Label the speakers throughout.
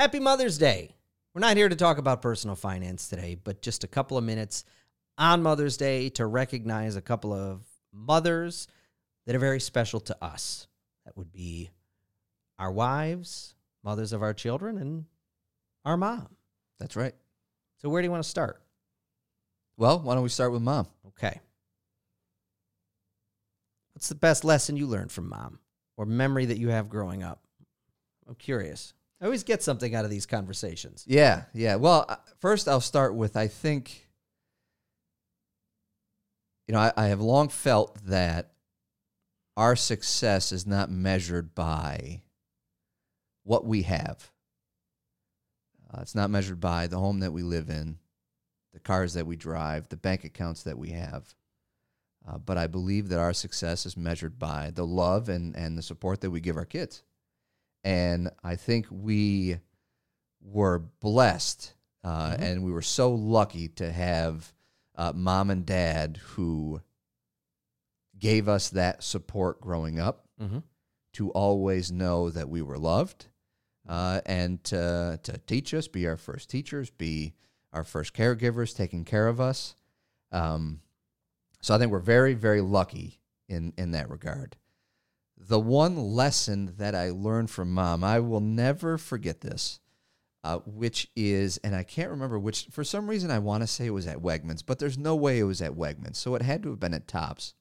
Speaker 1: Happy Mother's Day. We're not here to talk about personal finance today, but just a couple of minutes on Mother's Day to recognize a couple of mothers that are very special to us. That would be our wives, mothers of our children, and our mom.
Speaker 2: That's right.
Speaker 1: So, where do you want to start?
Speaker 2: Well, why don't we start with mom?
Speaker 1: Okay. What's the best lesson you learned from mom or memory that you have growing up? I'm curious. I always get something out of these conversations.
Speaker 2: Yeah, yeah. Well, uh, first I'll start with I think, you know, I, I have long felt that our success is not measured by what we have. Uh, it's not measured by the home that we live in, the cars that we drive, the bank accounts that we have. Uh, but I believe that our success is measured by the love and, and the support that we give our kids. And I think we were blessed uh,
Speaker 1: Mhm.
Speaker 2: and we were so lucky to have uh, mom and dad who gave us that support growing up
Speaker 1: Mm-hmm.
Speaker 2: to always know that we were loved uh, and to, to teach us, be our first teachers, be our first caregivers, taking care of us. Um, so I think we're very, very lucky in, in that regard. The one lesson that I learned from mom, I will never forget this, uh, which is, and I can't remember which, for some reason I want to say it was at Wegmans, but there's no way it was at Wegmans. So it had to have been at Tops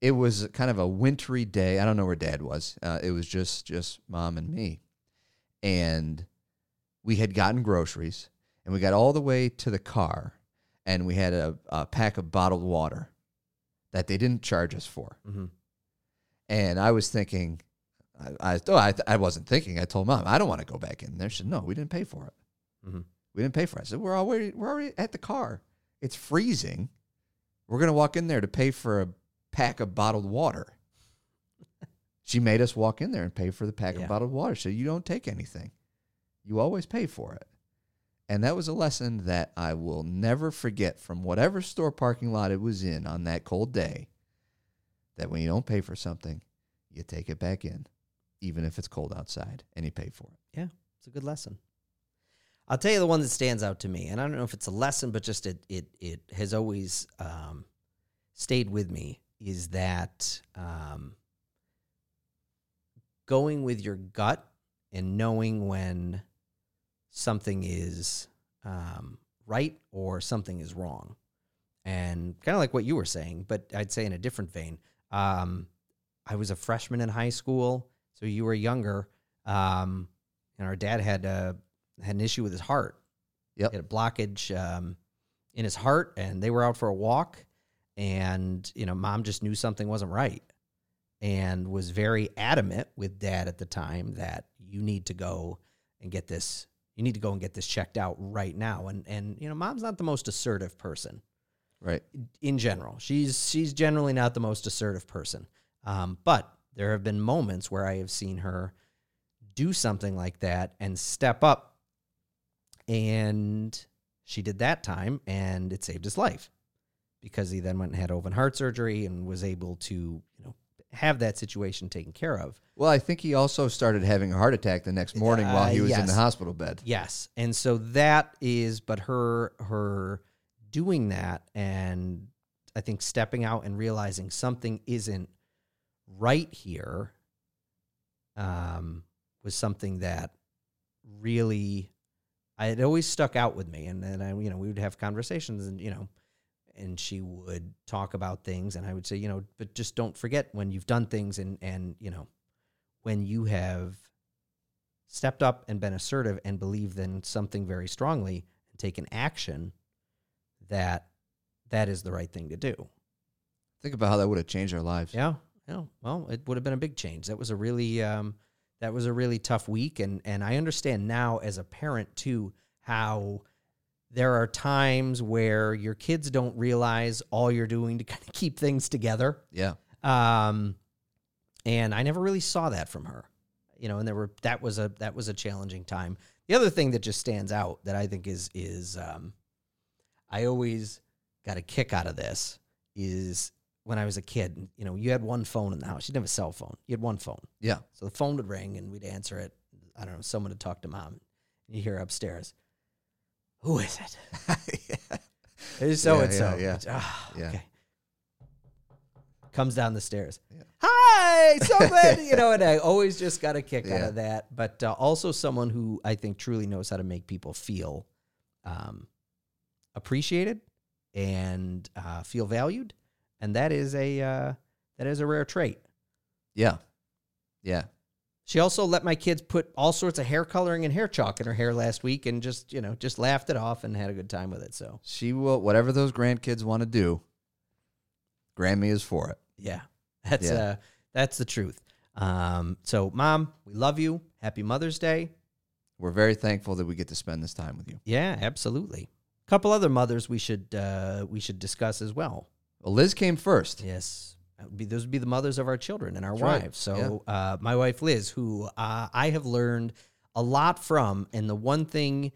Speaker 2: it was kind of a wintry day. I don't know where Dad was. Uh, it was just just Mom and me, and we had gotten groceries, and we got all the way to the car, and we had a, a pack of bottled water that they didn't charge us for.
Speaker 1: Mm-hmm.
Speaker 2: And I was thinking, I I, oh, I, I wasn't thinking. I told Mom I don't want to go back in there. She said, No, we didn't pay for it.
Speaker 1: Mhm.
Speaker 2: We didn't pay for it. I said, We're already we're already at the car. It's freezing. We're gonna walk in there to pay for a pack of bottled water. she made us walk in there and pay for the pack
Speaker 1: Yeah.
Speaker 2: of bottled water. So you don't take anything. You always pay for it. And that was a lesson that I will never forget from whatever store parking lot it was in on that cold day. That when you don't pay for something, you take it back in, even if it's cold outside, and you pay for it.
Speaker 1: Yeah, it's a good lesson. I'll tell you the one that stands out to me, and I don't know if it's a lesson, but just it it it has always um, stayed with me. Is that um, going with your gut and knowing when something is um, right or something is wrong, and kind of like what you were saying, but I'd say in a different vein. Um, I was a freshman in high school, so you were younger. Um, and our dad had uh, had an issue with his heart.
Speaker 2: Yep.
Speaker 1: He had a blockage um, in his heart, and they were out for a walk, and you know, mom just knew something wasn't right, and was very adamant with dad at the time that you need to go and get this. You need to go and get this checked out right now. And and you know, mom's not the most assertive person
Speaker 2: Right.
Speaker 1: in general. She's she's generally not the most assertive person. Um, but there have been moments where I have seen her do something like that and step up, and she did that time, and it saved his life because he then went and had open heart surgery and was able to you know have that situation taken care of.
Speaker 2: Well, I think he also started having a heart attack the next morning while he
Speaker 1: Uh,
Speaker 2: was in the hospital bed.
Speaker 1: Yes. And so that is but her her doing that and I think stepping out and realizing something isn't right here um was something that really I had always stuck out with me. And then I you know we would have conversations and you know and she would talk about things and I would say you know but just don't forget when you've done things and and you know when you have stepped up and been assertive and believed in something very strongly and taken action that that is the right thing to do.
Speaker 2: Think about how that would have changed our lives.
Speaker 1: Yeah. Yeah. Well, it would have been a big change. That was a really um that was a really tough week and and I understand now as a parent too how there are times where your kids don't realize all you're doing to kind of keep things together.
Speaker 2: Yeah.
Speaker 1: Um, and I never really saw that from her, you know. And there were that was a that was a challenging time. The other thing that just stands out that I think is is um, I always got a kick out of this is when I was a kid. You know, you had one phone in the house. You didn't have a cell phone. You had one phone.
Speaker 2: Yeah.
Speaker 1: So the phone would ring and we'd answer it. I don't know. Someone would talk to mom. You hear upstairs. Who is it? It's so and so.
Speaker 2: yeah, yeah. Yeah.
Speaker 1: Okay. Comes down the stairs.
Speaker 2: Yeah.
Speaker 1: Hi, so glad you know. And I always just got a kick out of that. But uh, also someone who I think truly knows how to make people feel um, appreciated and uh, feel valued, and that is a uh, that is a rare trait.
Speaker 2: Yeah. Yeah.
Speaker 1: She also let my kids put all sorts of hair coloring and hair chalk in her hair last week, and just you know just laughed it off and had a good time with it. So
Speaker 2: She will whatever those grandkids want to do. Grammy is for it.
Speaker 1: yeah, that's
Speaker 2: Yeah.
Speaker 1: uh that's the truth. Um, so mom, we love you. Happy Mother's Day.
Speaker 2: We're very thankful that we get to spend this time with you.
Speaker 1: Yeah, absolutely. A couple other mothers we should uh, we should discuss as well.
Speaker 2: Well, Liz came first.
Speaker 1: Yes, that would be those would be the mothers of our children and our
Speaker 2: That's right.
Speaker 1: wives. So uh, my wife Liz, who uh, I have learned a lot from, and the one thing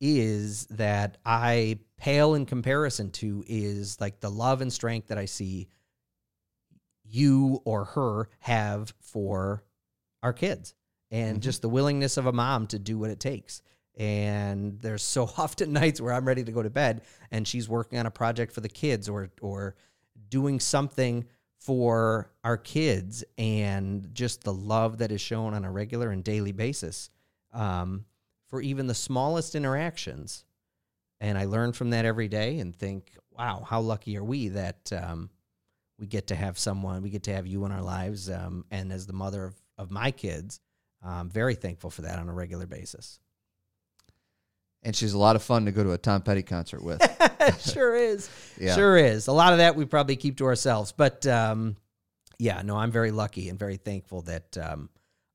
Speaker 1: is that I pale in comparison to is like the love and strength that I see you or her have for our kids and
Speaker 2: Mhm.
Speaker 1: just the willingness of a mom to do what it takes. And there's so often nights where I'm ready to go to bed and she's working on a project for the kids or or doing something for our kids and just the love that is shown on a regular and daily basis um, for even the smallest interactions. And I learn from that every day and think, wow, how lucky are we that um, we get to have someone, we get to have you in our lives. Um, and as the mother of, of my kids, I'm very thankful for that on a regular basis.
Speaker 2: And she's a lot of fun to go to a Tom Petty concert with.
Speaker 1: sure is.
Speaker 2: Yeah.
Speaker 1: Sure is. A lot of that we probably keep to ourselves. But um, yeah, no, I'm very lucky and very thankful that um,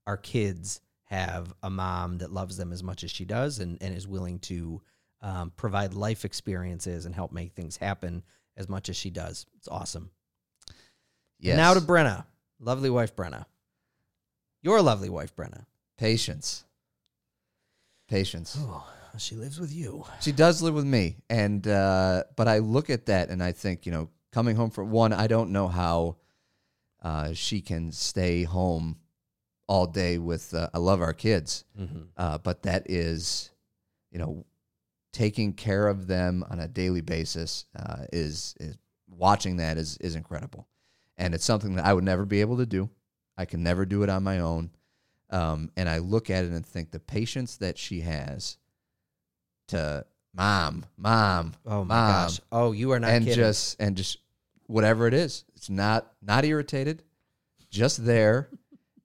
Speaker 1: our kids have a mom that loves them as much as she does and, and is willing to um, provide life experiences and help make things happen as much as she does. It's awesome.
Speaker 2: Yes.
Speaker 1: Now to Brenna. Lovely wife, Brenna. Your lovely wife, Brenna.
Speaker 2: patience. Patience.
Speaker 1: Oh, she lives with you.
Speaker 2: She does live with me, and uh, but I look at that and I think, you know, coming home for one, I don't know how uh, she can stay home all day with. Uh, I love our kids,
Speaker 1: Mm-hmm.
Speaker 2: uh, but that is, you know, taking care of them on a daily basis uh, is is watching that is is incredible, and it's something that I would never be able to do. I can never do it on my own, um, and I look at it and think the patience that she has to mom, mom,
Speaker 1: Oh my
Speaker 2: Mom.
Speaker 1: gosh. Oh, you are not
Speaker 2: and
Speaker 1: kidding.
Speaker 2: just and just whatever it is, it's not not irritated, just there,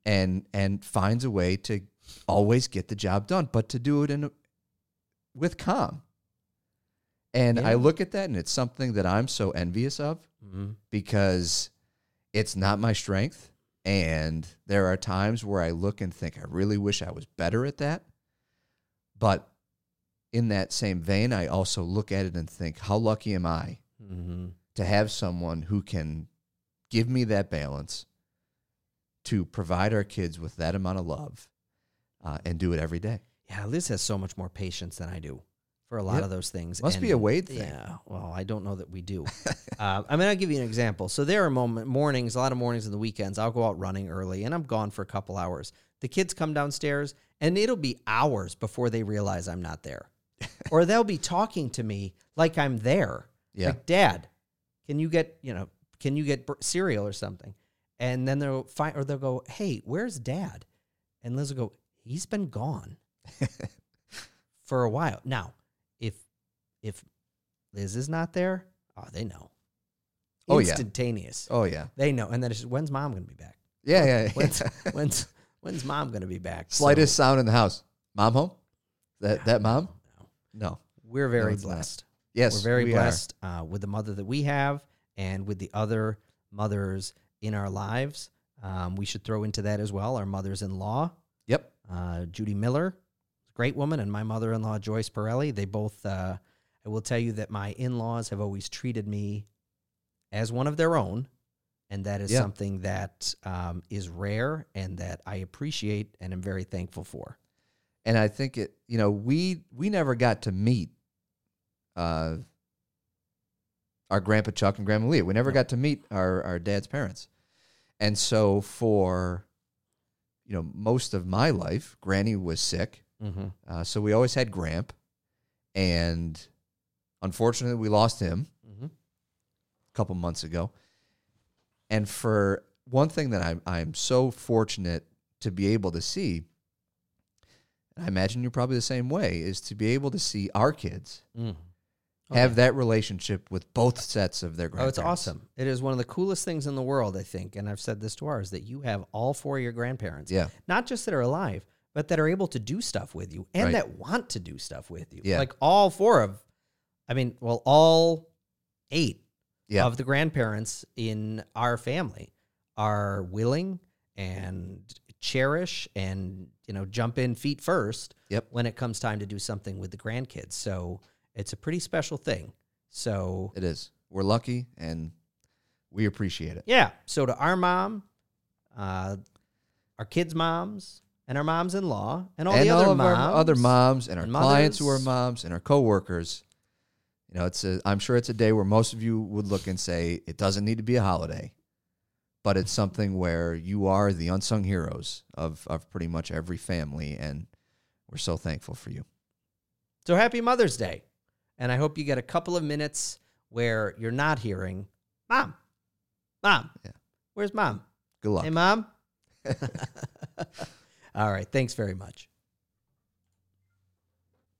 Speaker 2: and and finds a way to always get the job done, but to do it in a, with calm. And I look at that, and it's something that I'm so envious of
Speaker 1: Mhm.
Speaker 2: because it's not my strength. And there are times where I look and think, I really wish I was better at that. But in that same vein, I also look at it and think, how lucky am I
Speaker 1: Mhm.
Speaker 2: to have someone who can give me that balance to provide our kids with that amount of love uh, and do it every day?
Speaker 1: Yeah, Liz has so much more patience than I do for a lot
Speaker 2: Yep.
Speaker 1: of those things.
Speaker 2: Must be a Wade thing.
Speaker 1: Yeah, well, I don't know that we do. uh, I mean, I'll give you an example. So there are moment mornings, a lot of mornings and the weekends. I'll go out running early, and I'm gone for a couple hours. The kids come downstairs, and it'll be hours before they realize I'm not there, or they'll be talking to me like I'm there.
Speaker 2: Yeah.
Speaker 1: Like, Dad, can you get you know, can you get cereal or something? And then they'll find, or they'll go, Hey, where's Dad? And Liz will go, He's been gone for a while. Now, if if Liz is not there, oh, they know.
Speaker 2: Oh, yeah.
Speaker 1: Instantaneous.
Speaker 2: oh, yeah.
Speaker 1: They know. And then it's just, when's mom going to be back?
Speaker 2: Yeah, yeah.
Speaker 1: When's
Speaker 2: yeah.
Speaker 1: when's when's mom going to be back? So,
Speaker 2: Slightest sound in the house. Mom home? That, that mom?
Speaker 1: No.
Speaker 2: No.
Speaker 1: we're very
Speaker 2: not.
Speaker 1: blessed.
Speaker 2: Yes.
Speaker 1: we're very
Speaker 2: we
Speaker 1: blessed uh, with the mother that we have and with the other mothers in our lives. Um, we should throw into that as well our mothers in law,
Speaker 2: Yep.
Speaker 1: uh, Judy Miller, great woman, and my mother in law, Joyce Pirelli. They both, uh, I will tell you that my in laws have always treated me as one of their own. And that is
Speaker 2: Yeah.
Speaker 1: something that um, is rare and that I appreciate and am very thankful for.
Speaker 2: And I think it, you know, we we never got to meet uh, our grandpa Chuck and grandma Leah. We never got to meet our our dad's parents, and so for you know most of my life, Granny was sick,
Speaker 1: Mm-hmm.
Speaker 2: Uh, so we always had Gramp, and unfortunately, we lost him
Speaker 1: Mm-hmm.
Speaker 2: a couple months ago. And for one thing that I'm I'm so fortunate to be able to see, I imagine you're probably the same way, is to be able to see our kids
Speaker 1: Mm.
Speaker 2: have that relationship with both sets of their grandparents.
Speaker 1: Oh, it's awesome. It is one of the coolest things in the world, I think. And I've said this to ours that you have all four of your grandparents,
Speaker 2: Yeah,
Speaker 1: not just that are alive, but that are able to do stuff with you and
Speaker 2: Right.
Speaker 1: that want to do stuff with you.
Speaker 2: Yeah.
Speaker 1: Like all four of, I mean, well, all eight
Speaker 2: yeah,
Speaker 1: of the grandparents in our family are willing and cherish and, you know, jump in feet first
Speaker 2: Yep.
Speaker 1: when it comes time to do something with the grandkids. So it's a pretty special thing. So
Speaker 2: it is. We're lucky, and we appreciate it.
Speaker 1: Yeah. So to our mom, uh, our kids' moms, and our moms in law, and all
Speaker 2: and
Speaker 1: the
Speaker 2: all
Speaker 1: other
Speaker 2: of
Speaker 1: moms,
Speaker 2: our other moms and our
Speaker 1: and
Speaker 2: clients who are moms and our coworkers. You know, it's a, I'm sure it's a day where most of you would look and say it doesn't need to be a holiday, but it's something where you are the unsung heroes of of pretty much every family, and we're so thankful for you.
Speaker 1: So happy Mother's Day. And I hope you get a couple of minutes where you're not hearing, Mom, Mom,
Speaker 2: Yeah.
Speaker 1: where's Mom?
Speaker 2: Good luck.
Speaker 1: Hey, Mom. all right. Thanks very much.